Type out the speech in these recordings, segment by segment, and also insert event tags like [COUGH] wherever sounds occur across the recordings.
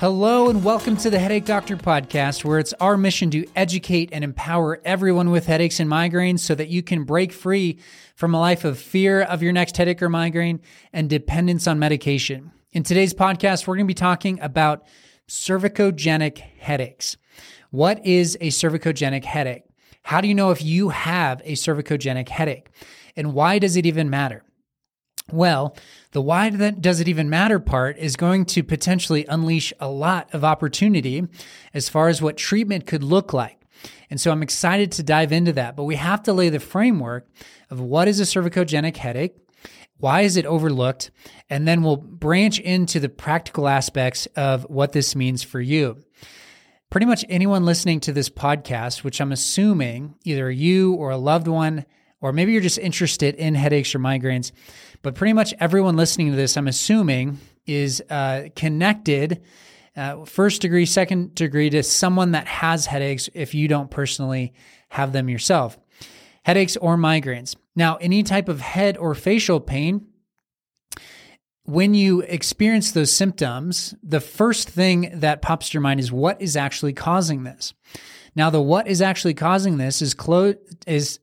Hello, and welcome to the Headache Doctor podcast, where it's our mission to educate and empower everyone with headaches and migraines so that you can break free from a life of fear of your next headache or migraine and dependence on medication. In today's podcast, we're going to be talking about cervicogenic headaches. What is a cervicogenic headache? How do you know if you have a cervicogenic headache? And why does it even matter? Well, the why does it even matter part is going to potentially unleash a lot of opportunity as far as what treatment could look like. And so I'm excited to dive into that, but we have to lay the framework of what is a cervicogenic headache, why is it overlooked, and then we'll branch into the practical aspects of what this means for you. Pretty much anyone listening to this podcast, which I'm assuming either you or a loved one, or maybe you're just interested in headaches or migraines, but pretty much everyone listening to this, I'm assuming, is uh, connected uh, first degree, second degree to someone that has headaches if you don't personally have them yourself. Headaches or migraines. Now, any type of head or facial pain, when you experience those symptoms, the first thing that pops to your mind is what is actually causing this. Now, the what is actually causing this is clo- is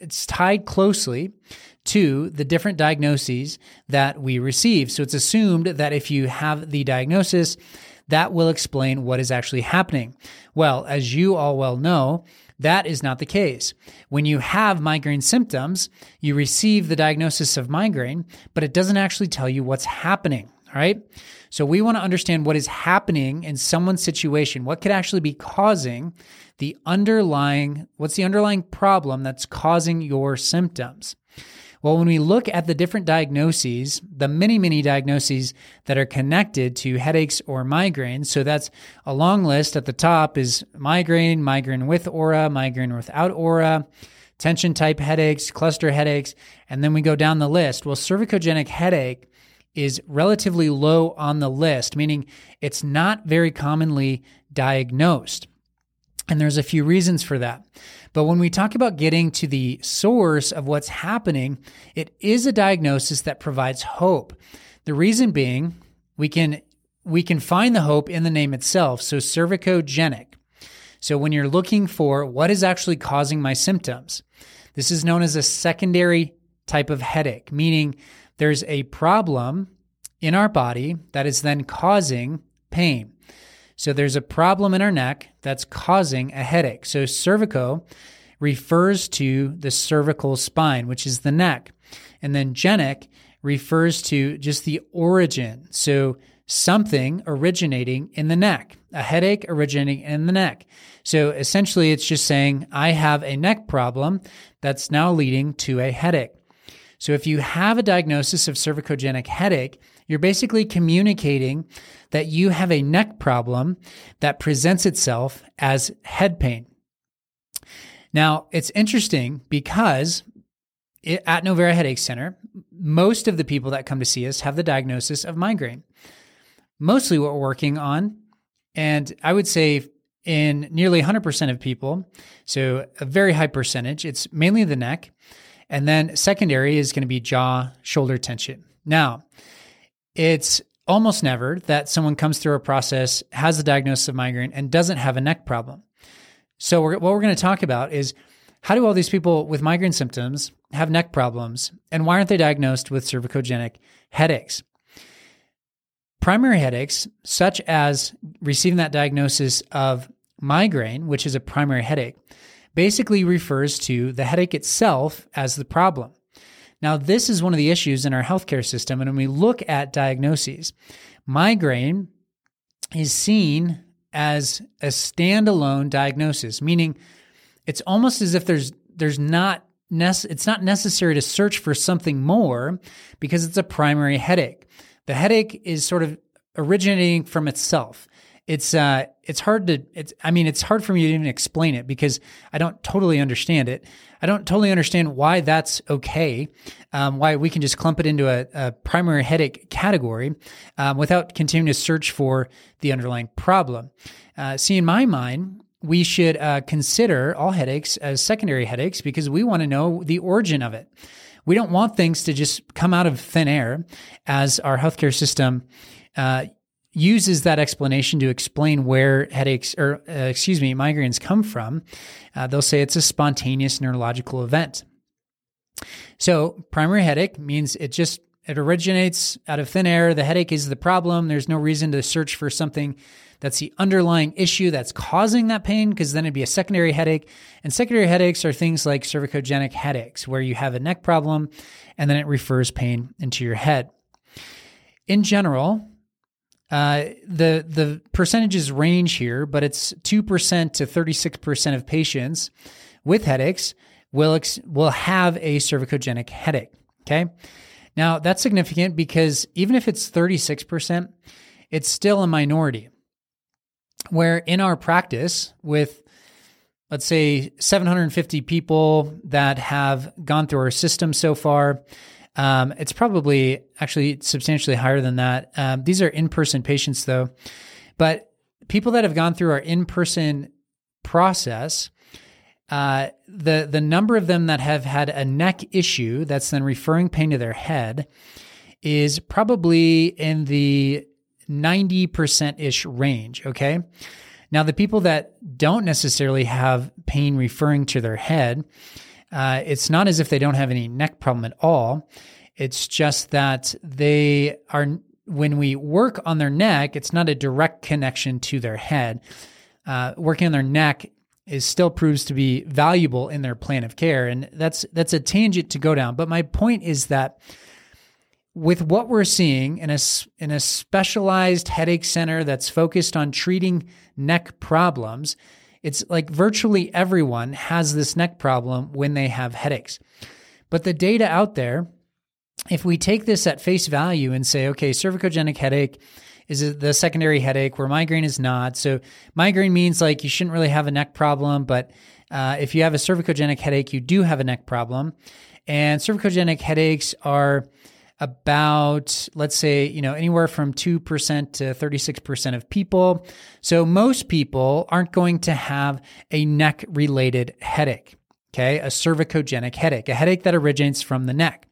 it's tied closely to the different diagnoses that we receive. So it's assumed that if you have the diagnosis, that will explain what is actually happening. Well, as you all well know, that is not the case. When you have migraine symptoms, you receive the diagnosis of migraine, but it doesn't actually tell you what's happening. All right. So we want to understand what is happening in someone's situation, what could actually be causing the underlying, what's the underlying problem that's causing your symptoms? Well, when we look at the different diagnoses, the many, many diagnoses that are connected to headaches or migraines, so that's a long list. At the top is migraine, migraine with aura, migraine without aura, tension type headaches, cluster headaches, and then we go down the list. Well, cervicogenic headache is relatively low on the list, meaning it's not very commonly diagnosed. And there's a few reasons for that. But when we talk about getting to the source of what's happening, it is a diagnosis that provides hope. The reason being, we can we can find the hope in the name itself. So cervicogenic. So when you're looking for what is actually causing my symptoms, this is known as a secondary type of headache, meaning there's a problem in our body that is then causing pain. So there's a problem in our neck that's causing a headache. So cervico refers to the cervical spine, which is the neck. And then genic refers to just the origin. So something originating in the neck, a headache originating in the neck. So essentially, it's just saying, I have a neck problem that's now leading to a headache. So if you have a diagnosis of cervicogenic headache, you're basically communicating that you have a neck problem that presents itself as head pain. Now, it's interesting because at Novera Headache Center, most of the people that come to see us have the diagnosis of migraine. Mostly what we're working on, and I would say in nearly 100% of people, so a very high percentage, it's mainly the neck. And then secondary is going to be jaw, shoulder tension. Now, it's almost never that someone comes through a process, has a diagnosis of migraine, and doesn't have a neck problem. So, we're, what we're going to talk about is how do all these people with migraine symptoms have neck problems, and why aren't they diagnosed with cervicogenic headaches? Primary headaches, such as receiving that diagnosis of migraine, which is a primary headache, basically refers to the headache itself as the problem. Now, this is one of the issues in our healthcare system. And when we look at diagnoses, migraine is seen as a standalone diagnosis, meaning it's almost as if there's there's not nece- it's not necessary to search for something more because it's a primary headache. The headache is sort of originating from itself it's uh it's hard to it's I mean it's hard for me to even explain it because I don't totally understand it. I don't totally understand why that's okay. Um, why we can just clump it into a, a primary headache category um, without continuing to search for the underlying problem. Uh, see, in my mind, we should uh, consider all headaches as secondary headaches because we want to know the origin of it. We don't want things to just come out of thin air as our healthcare system uh, uses that explanation to explain where headaches or uh, excuse me migraines come from uh, they'll say it's a spontaneous neurological event. So primary headache means it just it originates out of thin air. The headache is the problem. There's no reason to search for something that's the underlying issue that's causing that pain because then it'd be a secondary headache. And secondary headaches are things like cervicogenic headaches where you have a neck problem and then it refers pain into your head. In general uh, the the percentages range here, but it's two percent to thirty six percent of patients with headaches will ex- will have a cervicogenic headache. Okay, now that's significant because even if it's thirty six percent, it's still a minority. Where in our practice with let's say 750 people that have gone through our system so far um, it's probably actually substantially higher than that. Um, these are in person patients, though. But people that have gone through our in person process, uh, the the number of them that have had a neck issue that's then referring pain to their head is probably in the 90% ish range. Okay. Now, the people that don't necessarily have pain referring to their head, uh, it's not as if they don't have any neck problem at all. It's just that they are, when we work on their neck, it's not a direct connection to their head. Uh, working on their neck is still proves to be valuable in their plan of care, and that's that's a tangent to go down. But my point is that with what we're seeing in a in a specialized headache center that's focused on treating neck problems, it's like virtually everyone has this neck problem when they have headaches. But the data out there, if we take this at face value and say, okay, cervicogenic headache is the secondary headache where migraine is not. So migraine means like you shouldn't really have a neck problem, but uh, if you have a cervicogenic headache, you do have a neck problem. And cervicogenic headaches are about, let's say, you know, anywhere from 2% to 36% of people. So most people aren't going to have a neck related headache, okay? A cervicogenic headache, a headache that originates from the neck.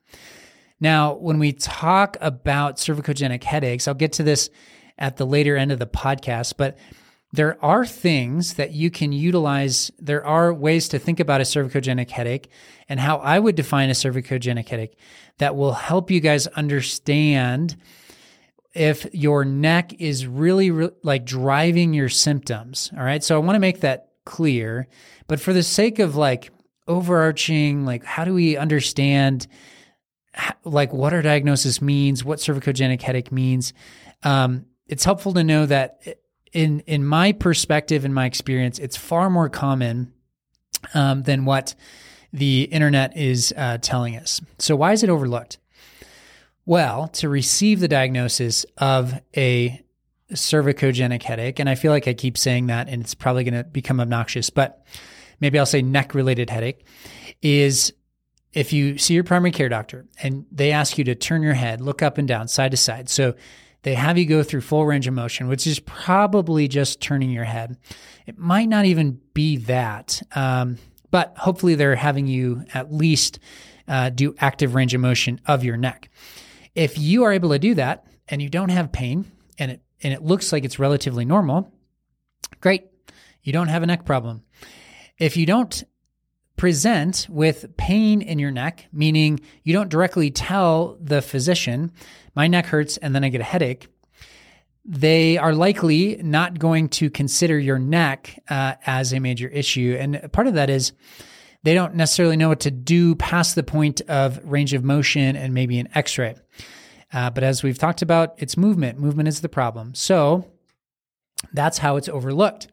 Now, when we talk about cervicogenic headaches, I'll get to this at the later end of the podcast, but there are things that you can utilize. There are ways to think about a cervicogenic headache and how I would define a cervicogenic headache that will help you guys understand if your neck is really, really like driving your symptoms. All right. So I want to make that clear. But for the sake of like overarching, like, how do we understand? like what our diagnosis means, what cervicogenic headache means. Um, it's helpful to know that in in my perspective, in my experience, it's far more common um, than what the internet is uh, telling us. So why is it overlooked? Well, to receive the diagnosis of a cervicogenic headache, and I feel like I keep saying that, and it's probably going to become obnoxious, but maybe I'll say neck related headache, is if you see your primary care doctor and they ask you to turn your head, look up and down, side to side. So they have you go through full range of motion, which is probably just turning your head. It might not even be that, um, but hopefully they're having you at least uh, do active range of motion of your neck. If you are able to do that and you don't have pain and it and it looks like it's relatively normal, great. You don't have a neck problem. If you don't present with pain in your neck, meaning you don't directly tell the physician, my neck hurts and then I get a headache, they are likely not going to consider your neck uh, as a major issue. And part of that is they don't necessarily know what to do past the point of range of motion and maybe an x ray. Uh, but as we've talked about, it's movement. Movement is the problem. So that's how it's overlooked.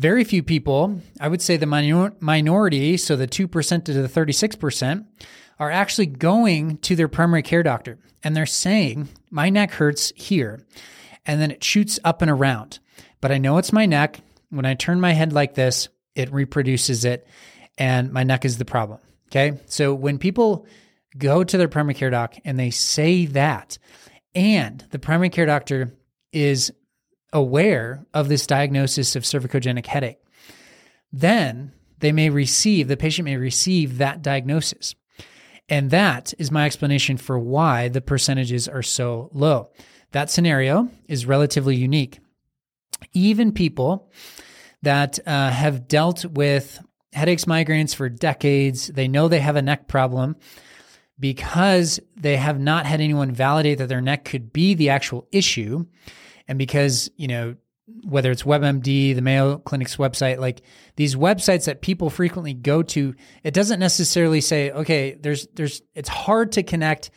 Very few people, I would say the minor- minority, so the 2% to the 36%, are actually going to their primary care doctor and they're saying, My neck hurts here. And then it shoots up and around. But I know it's my neck. When I turn my head like this, it reproduces it, and my neck is the problem. Okay. So when people go to their primary care doc and they say that, and the primary care doctor is aware of this diagnosis of cervicogenic headache, then they may receive, the patient may receive that diagnosis. And that is my explanation for why the percentages are so low. That scenario is relatively unique. Even people that uh, have dealt with headaches, migraines for decades, they know they have a neck problem because they have not had anyone validate that their neck could be the actual issue. And because, you know, whether it's WebMD, the Mayo Clinic's website, like these websites that people frequently go to, it doesn't necessarily say, okay, there's, there's, it's hard to connect.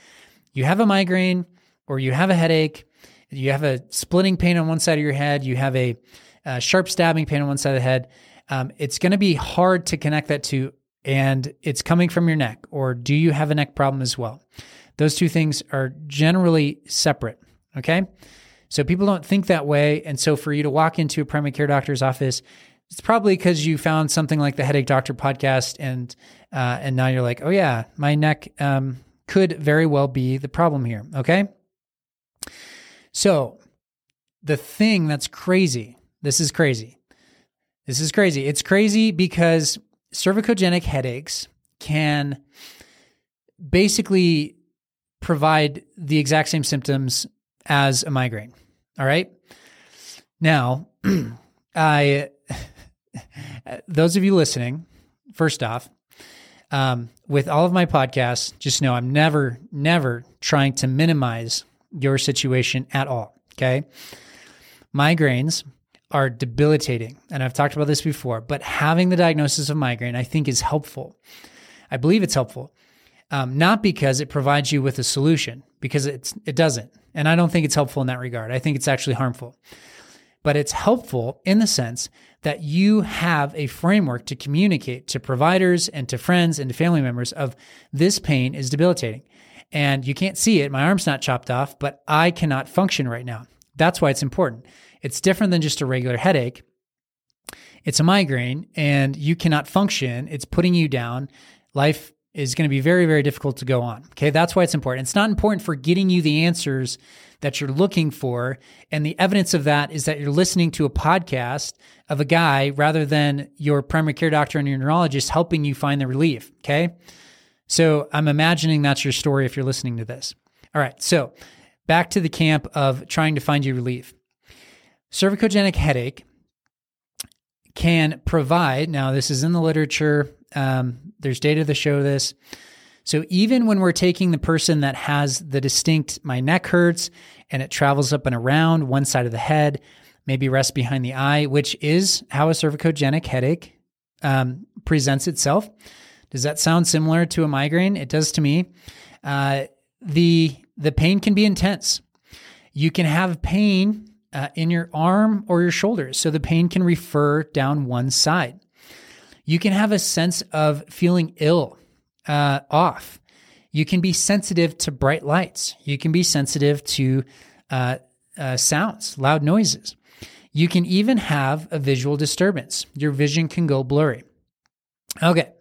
You have a migraine or you have a headache, you have a splitting pain on one side of your head, you have a, a sharp stabbing pain on one side of the head. Um, it's going to be hard to connect that to and it's coming from your neck, or do you have a neck problem as well? Those two things are generally separate. Okay. So people don't think that way. And so for you to walk into a primary care doctor's office, it's probably because you found something like the Headache Doctor podcast, and uh, and now you're like, oh yeah, my neck um, could very well be the problem here. Okay. So the thing that's crazy, this is crazy. This is crazy. It's crazy because cervicogenic headaches can basically provide the exact same symptoms as a migraine. All right. Now, [CLEARS THROAT] I, those of you listening, first off, um, with all of my podcasts, just know I'm never, never trying to minimize your situation at all. Okay. Migraines are debilitating. And I've talked about this before, but having the diagnosis of migraine, I think, is helpful. I believe it's helpful. Um, not because it provides you with a solution, because it's it doesn't. And I don't think it's helpful in that regard. I think it's actually harmful. But it's helpful in the sense that you have a framework to communicate to providers and to friends and to family members of this pain is debilitating. And you can't see it. My arm's not chopped off, but I cannot function right now. That's why it's important. It's different than just a regular headache. It's a migraine and you cannot function. It's putting you down. Life is going to be very, very difficult to go on. Okay. That's why it's important. It's not important for getting you the answers that you're looking for. And the evidence of that is that you're listening to a podcast of a guy rather than your primary care doctor and your neurologist helping you find the relief. Okay. So I'm imagining that's your story if you're listening to this. All right. So back to the camp of trying to find you relief cervicogenic headache can provide, now, this is in the literature, um, there's data to show this. So, even when we're taking the person that has the distinct, my neck hurts and it travels up and around one side of the head, maybe rests behind the eye, which is how a cervicogenic headache um, presents itself. Does that sound similar to a migraine? It does to me. Uh, the the pain can be intense. You can have pain uh, in your arm or your shoulders. So the pain can refer down one side. You can have a sense of feeling ill, uh, off. You can be sensitive to bright lights. You can be sensitive to uh, uh, sounds, loud noises. You can even have a visual disturbance. Your vision can go blurry. Okay.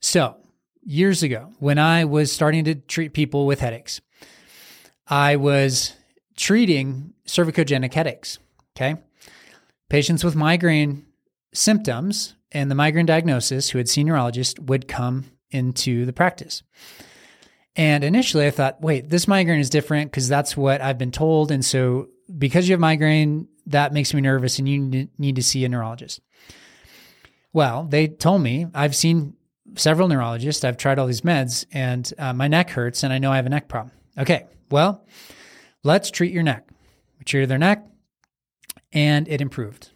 So, years ago, when I was starting to treat people with headaches, I was treating cervicogenic headaches. Okay. Patients with migraine symptoms and the migraine diagnosis who had seen neurologist would come into the practice. And initially I thought, wait, this migraine is different because that's what I've been told. And so because you have migraine, that makes me nervous and you need to see a neurologist. Well, they told me I've seen several neurologists, I've tried all these meds, and uh, my neck hurts and I know I have a neck problem. Okay, well, let's treat your neck. We treated their neck and it improved.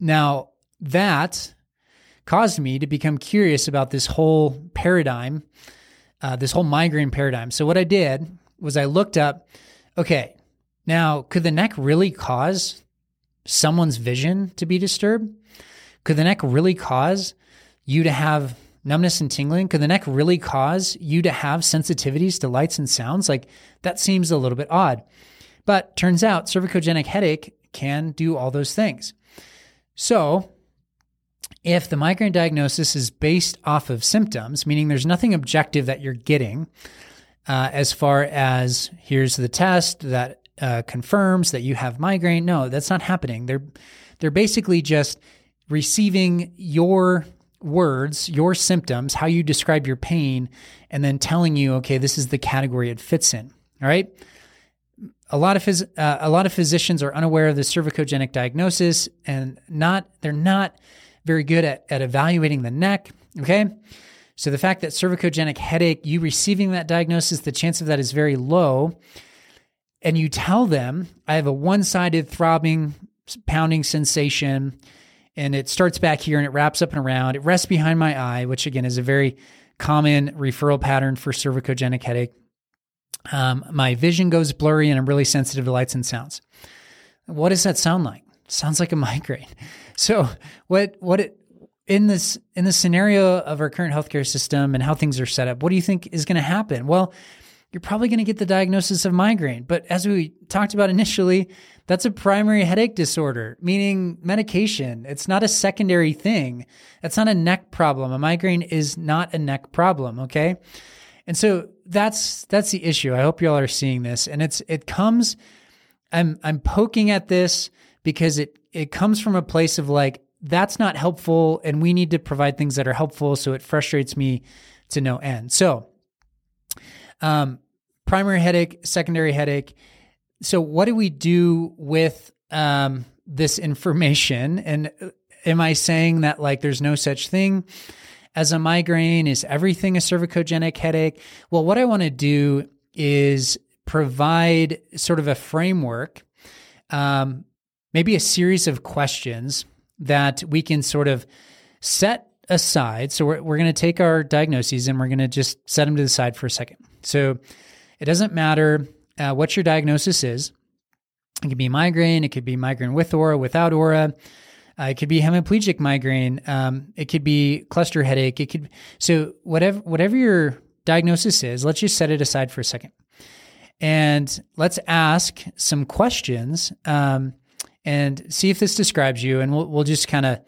Now, that caused me to become curious about this whole paradigm, uh, this whole migraine paradigm. So, what I did was I looked up okay, now, could the neck really cause someone's vision to be disturbed? Could the neck really cause you to have numbness and tingling? Could the neck really cause you to have sensitivities to lights and sounds? Like that seems a little bit odd. But turns out cervicogenic headache can do all those things. So, if the migraine diagnosis is based off of symptoms, meaning there's nothing objective that you're getting, uh, as far as here's the test that uh, confirms that you have migraine. No, that's not happening. They're they're basically just receiving your words, your symptoms, how you describe your pain, and then telling you, okay, this is the category it fits in. All right a lot of phys- uh, a lot of physicians are unaware of the cervicogenic diagnosis and not they're not very good at, at evaluating the neck. Okay. So the fact that cervicogenic headache, you receiving that diagnosis, the chance of that is very low. And you tell them, I have a one sided throbbing, pounding sensation, and it starts back here and it wraps up and around. It rests behind my eye, which again is a very common referral pattern for cervicogenic headache. Um, my vision goes blurry and I'm really sensitive to lights and sounds. What does that sound like? Sounds like a [LAUGHS] migraine. So what what it in this in the scenario of our current healthcare system and how things are set up, what do you think is going to happen? Well, you're probably going to get the diagnosis of migraine. But as we talked about initially, that's a primary headache disorder, meaning medication. It's not a secondary thing. That's not a neck problem. A migraine is not a neck problem, okay? And so that's that's the issue. I hope y'all are seeing this. And it's it comes I'm I'm poking at this because it it comes from a place of like that's not helpful and we need to provide things that are helpful so it frustrates me to no end. So um, primary headache, secondary headache. So, what do we do with um, this information? And uh, am I saying that like there's no such thing as a migraine? Is everything a cervicogenic headache? Well, what I want to do is provide sort of a framework, um, maybe a series of questions that we can sort of set aside. So, we're, we're going to take our diagnoses and we're going to just set them to the side for a second. So it doesn't matter uh, what your diagnosis is. It could be migraine. It could be migraine with aura, without aura. Uh, it could be hemiplegic migraine. Um, it could be cluster headache. It could so whatever whatever your diagnosis is. Let's just set it aside for a second, and let's ask some questions um, and see if this describes you. And we'll we'll just kind of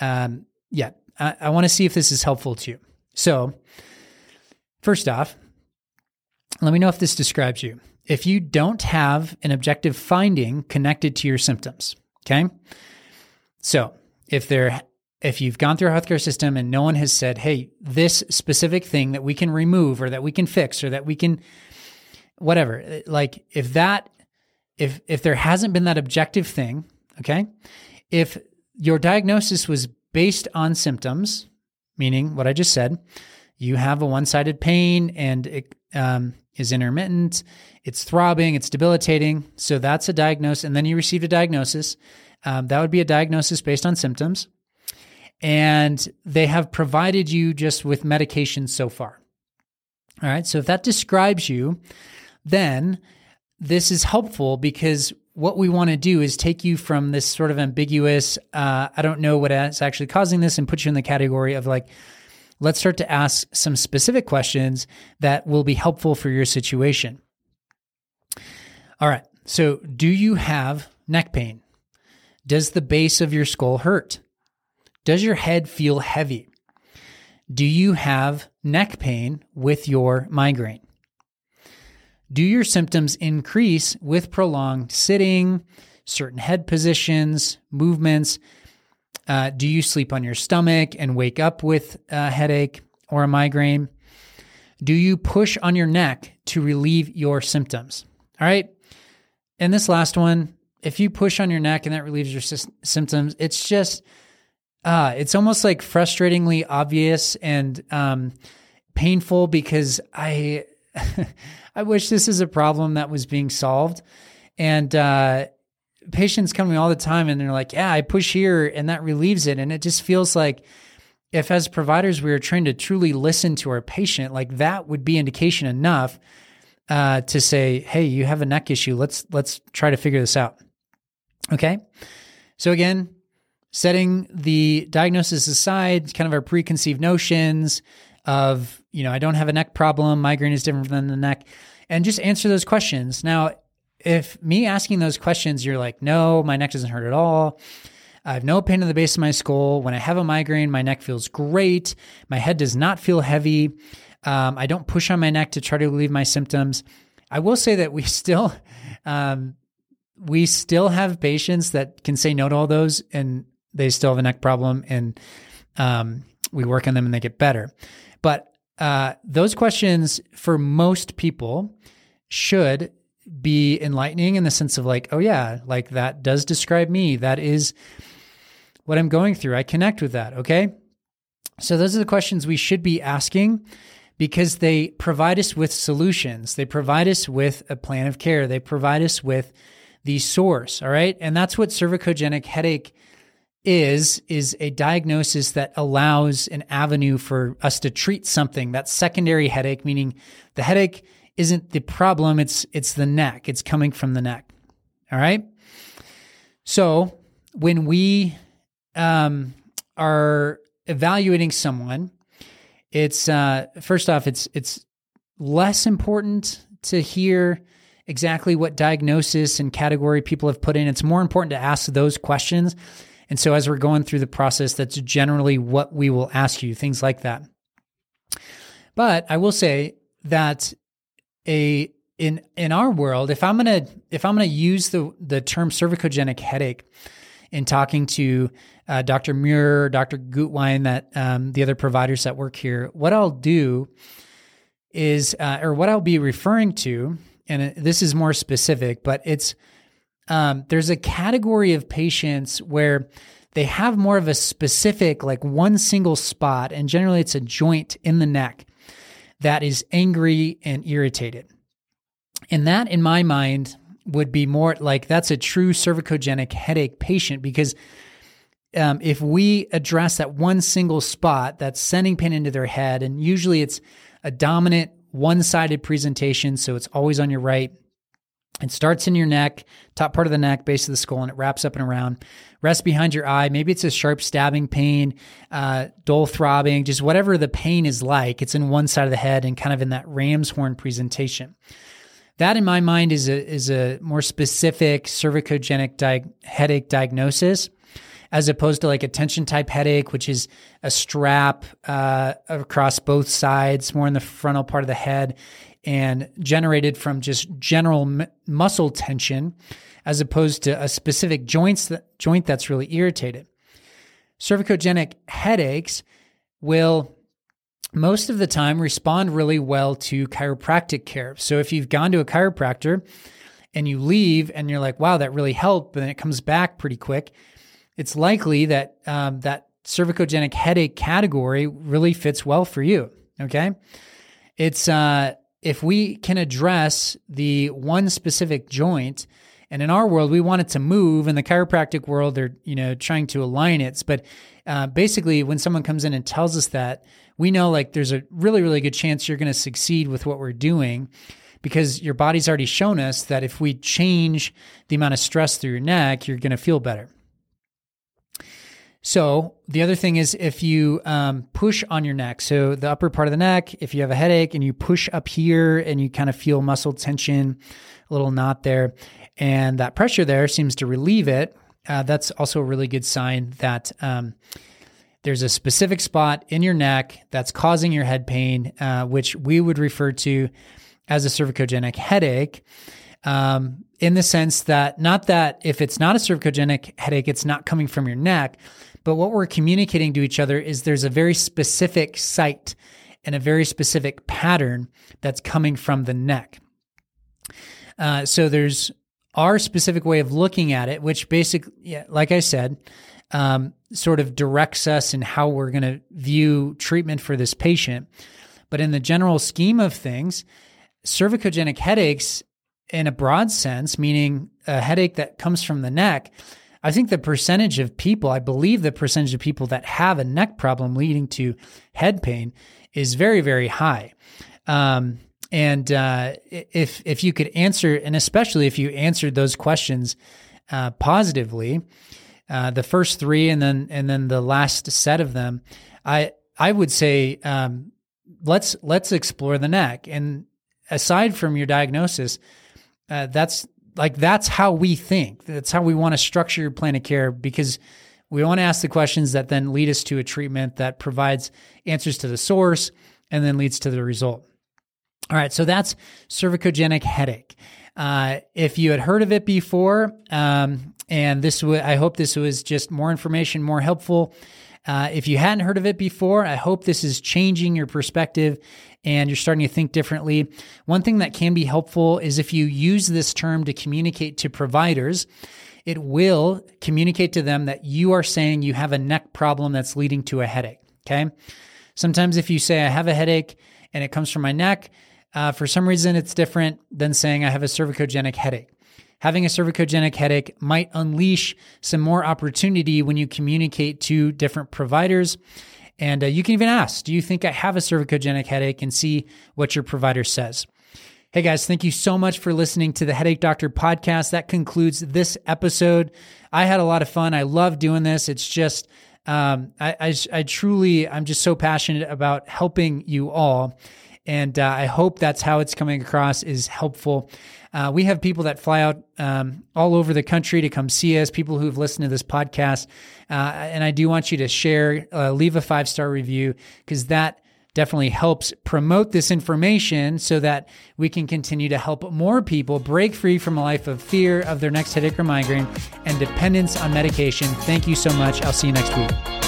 um, yeah. I, I want to see if this is helpful to you. So first off, let me know if this describes you. If you don't have an objective finding connected to your symptoms, okay? So if there if you've gone through a healthcare system and no one has said, hey, this specific thing that we can remove or that we can fix or that we can whatever, like if that if if there hasn't been that objective thing, okay? If your diagnosis was based on symptoms, meaning what I just said, you have a one-sided pain and it um, is intermittent, it's throbbing, it's debilitating. So that's a diagnosis. And then you received a diagnosis. Um, that would be a diagnosis based on symptoms. And they have provided you just with medication so far. All right. So if that describes you, then this is helpful because what we want to do is take you from this sort of ambiguous, uh, I don't know what is actually causing this, and put you in the category of like, let's start to ask some specific questions that will be helpful for your situation. All right. So, do you have neck pain? Does the base of your skull hurt? Does your head feel heavy? Do you have neck pain with your migraine? Do your symptoms increase with prolonged sitting, certain head positions, movements, uh, do you sleep on your stomach and wake up with a headache or a migraine? Do you push on your neck to relieve your symptoms? All right. And this last one, if you push on your neck and that relieves your sy- symptoms, it's just, uh, it's almost like frustratingly obvious and um, painful because I, [LAUGHS] I wish this is a problem that was being solved. And uh, patients come to me all the time and they're like, yeah, I push here and that relieves it. And it just feels like if as providers we are trained to truly listen to our patient, like that would be indication enough uh, to say, hey, you have a neck issue. Let's let's try to figure this out. Okay. So again, setting the diagnosis aside, kind of our preconceived notions of, you know, I don't have a neck problem, migraine is different than the neck, and just answer those questions. Now, if me asking those questions, you're like, no, my neck doesn't hurt at all. I have no pain in the base of my skull. When I have a migraine, my neck feels great. My head does not feel heavy. Um, I don't push on my neck to try to relieve my symptoms. I will say that we [LAUGHS] still, um, we still have patients that can say no to all those, and they still have a neck problem, and um, we work on them and they get better. But uh, those questions for most people should be enlightening in the sense of like, oh yeah, like that does describe me. That is what I'm going through. I connect with that. Okay. So those are the questions we should be asking because they provide us with solutions. They provide us with a plan of care. They provide us with the source. All right. And that's what cervicogenic headache is, is a diagnosis that allows an avenue for us to treat something that secondary headache, meaning the headache isn't the problem. It's, it's the neck. It's coming from the neck. All right. So when we um, are evaluating someone, it's uh, first off, it's it's less important to hear exactly what diagnosis and category people have put in. It's more important to ask those questions. And so, as we're going through the process, that's generally what we will ask you, things like that. But I will say that a in in our world, if I'm gonna if I'm gonna use the the term cervicogenic headache in talking to uh, Dr. Muir, Dr. Gutwein, that um, the other providers that work here, what I'll do is, uh, or what I'll be referring to, and this is more specific, but it's um, there's a category of patients where they have more of a specific, like one single spot, and generally it's a joint in the neck that is angry and irritated. And that, in my mind, would be more like that's a true cervicogenic headache patient because um, if we address that one single spot that's sending pain into their head, and usually it's a dominant one sided presentation, so it's always on your right. It starts in your neck, top part of the neck, base of the skull, and it wraps up and around. Rests behind your eye. Maybe it's a sharp stabbing pain, uh, dull throbbing, just whatever the pain is like. It's in one side of the head and kind of in that ram's horn presentation. That, in my mind, is a is a more specific cervicogenic di- headache diagnosis, as opposed to like a tension type headache, which is a strap uh, across both sides, more in the frontal part of the head, and generated from just general m- muscle tension, as opposed to a specific joints that, joint that's really irritated. Cervicogenic headaches will most of the time respond really well to chiropractic care. So if you've gone to a chiropractor and you leave and you're like, wow, that really helped, but then it comes back pretty quick, it's likely that um, that cervicogenic headache category really fits well for you. Okay. It's, uh, if we can address the one specific joint, and in our world, we want it to move. In the chiropractic world, they're you know trying to align it. But uh, basically, when someone comes in and tells us that, we know like there's a really, really good chance you're going to succeed with what we're doing because your body's already shown us that if we change the amount of stress through your neck, you're going to feel better. So the other thing is if you um, push on your neck, so the upper part of the neck, if you have a headache and you push up here and you kind of feel muscle tension, a little knot there, and that pressure there seems to relieve it, uh, that's also a really good sign that um, there's a specific spot in your neck that's causing your head pain, uh, which we would refer to as a cervicogenic headache. Um, in the sense that not that if it's not a cervicogenic headache, it's not coming from your neck, but what we're communicating to each other is there's a very specific site and a very specific pattern that's coming from the neck. Uh, so there's our specific way of looking at it, which basically, yeah, like I said, um, sort of directs us in how we're going to view treatment for this patient. But in the general scheme of things, cervicogenic headaches, in a broad sense, meaning a headache that comes from the neck, I think the percentage of people, I believe the percentage of people that have a neck problem leading to head pain is very, very high. Um, and uh, if if you could answer, and especially if you answered those questions uh, positively, uh, the first three and then and then the last set of them, I I would say um, let's let's explore the neck. And aside from your diagnosis, uh, that's like that's how we think. That's how we want to structure your plan of care because we want to ask the questions that then lead us to a treatment that provides answers to the source and then leads to the result. All right, so that's cervicogenic headache. Uh, if you had heard of it before, um, and this, w- I hope this was just more information, more helpful. Uh, if you hadn't heard of it before, I hope this is changing your perspective and you're starting to think differently. One thing that can be helpful is if you use this term to communicate to providers, it will communicate to them that you are saying you have a neck problem that's leading to a headache. Okay. Sometimes if you say, I have a headache and it comes from my neck, uh, for some reason it's different than saying I have a cervicogenic headache. Having a cervicogenic headache might unleash some more opportunity when you communicate to different providers. And uh, you can even ask, Do you think I have a cervicogenic headache? and see what your provider says. Hey guys, thank you so much for listening to the Headache Doctor podcast. That concludes this episode. I had a lot of fun. I love doing this. It's just, um, I, I, I, truly, I'm just so passionate about helping you all. And uh, I hope that's how it's coming across is helpful. Uh, we have people that fly out um, all over the country to come see us, people who've listened to this podcast. Uh, and I do want you to share, uh, leave a five star review because that definitely helps promote this information so that we can continue to help more people break free from a life of fear of their next headache or migraine and dependence on medication. Thank you so much. I'll see you next week.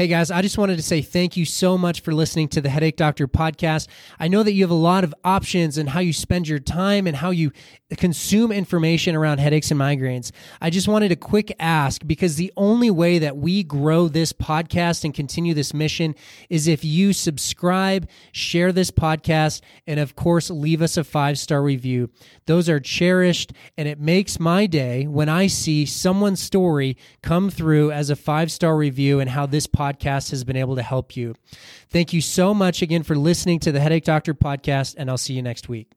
Hey guys, I just wanted to say thank you so much for listening to the Headache Doctor podcast. I know that you have a lot of options in how you spend your time and how you consume information around headaches and migraines. I just wanted a quick ask because the only way that we grow this podcast and continue this mission is if you subscribe, share this podcast, and of course, leave us a five star review. Those are cherished, and it makes my day when I see someone's story come through as a five star review and how this podcast podcast has been able to help you. Thank you so much again for listening to the Headache Doctor podcast, and I'll see you next week.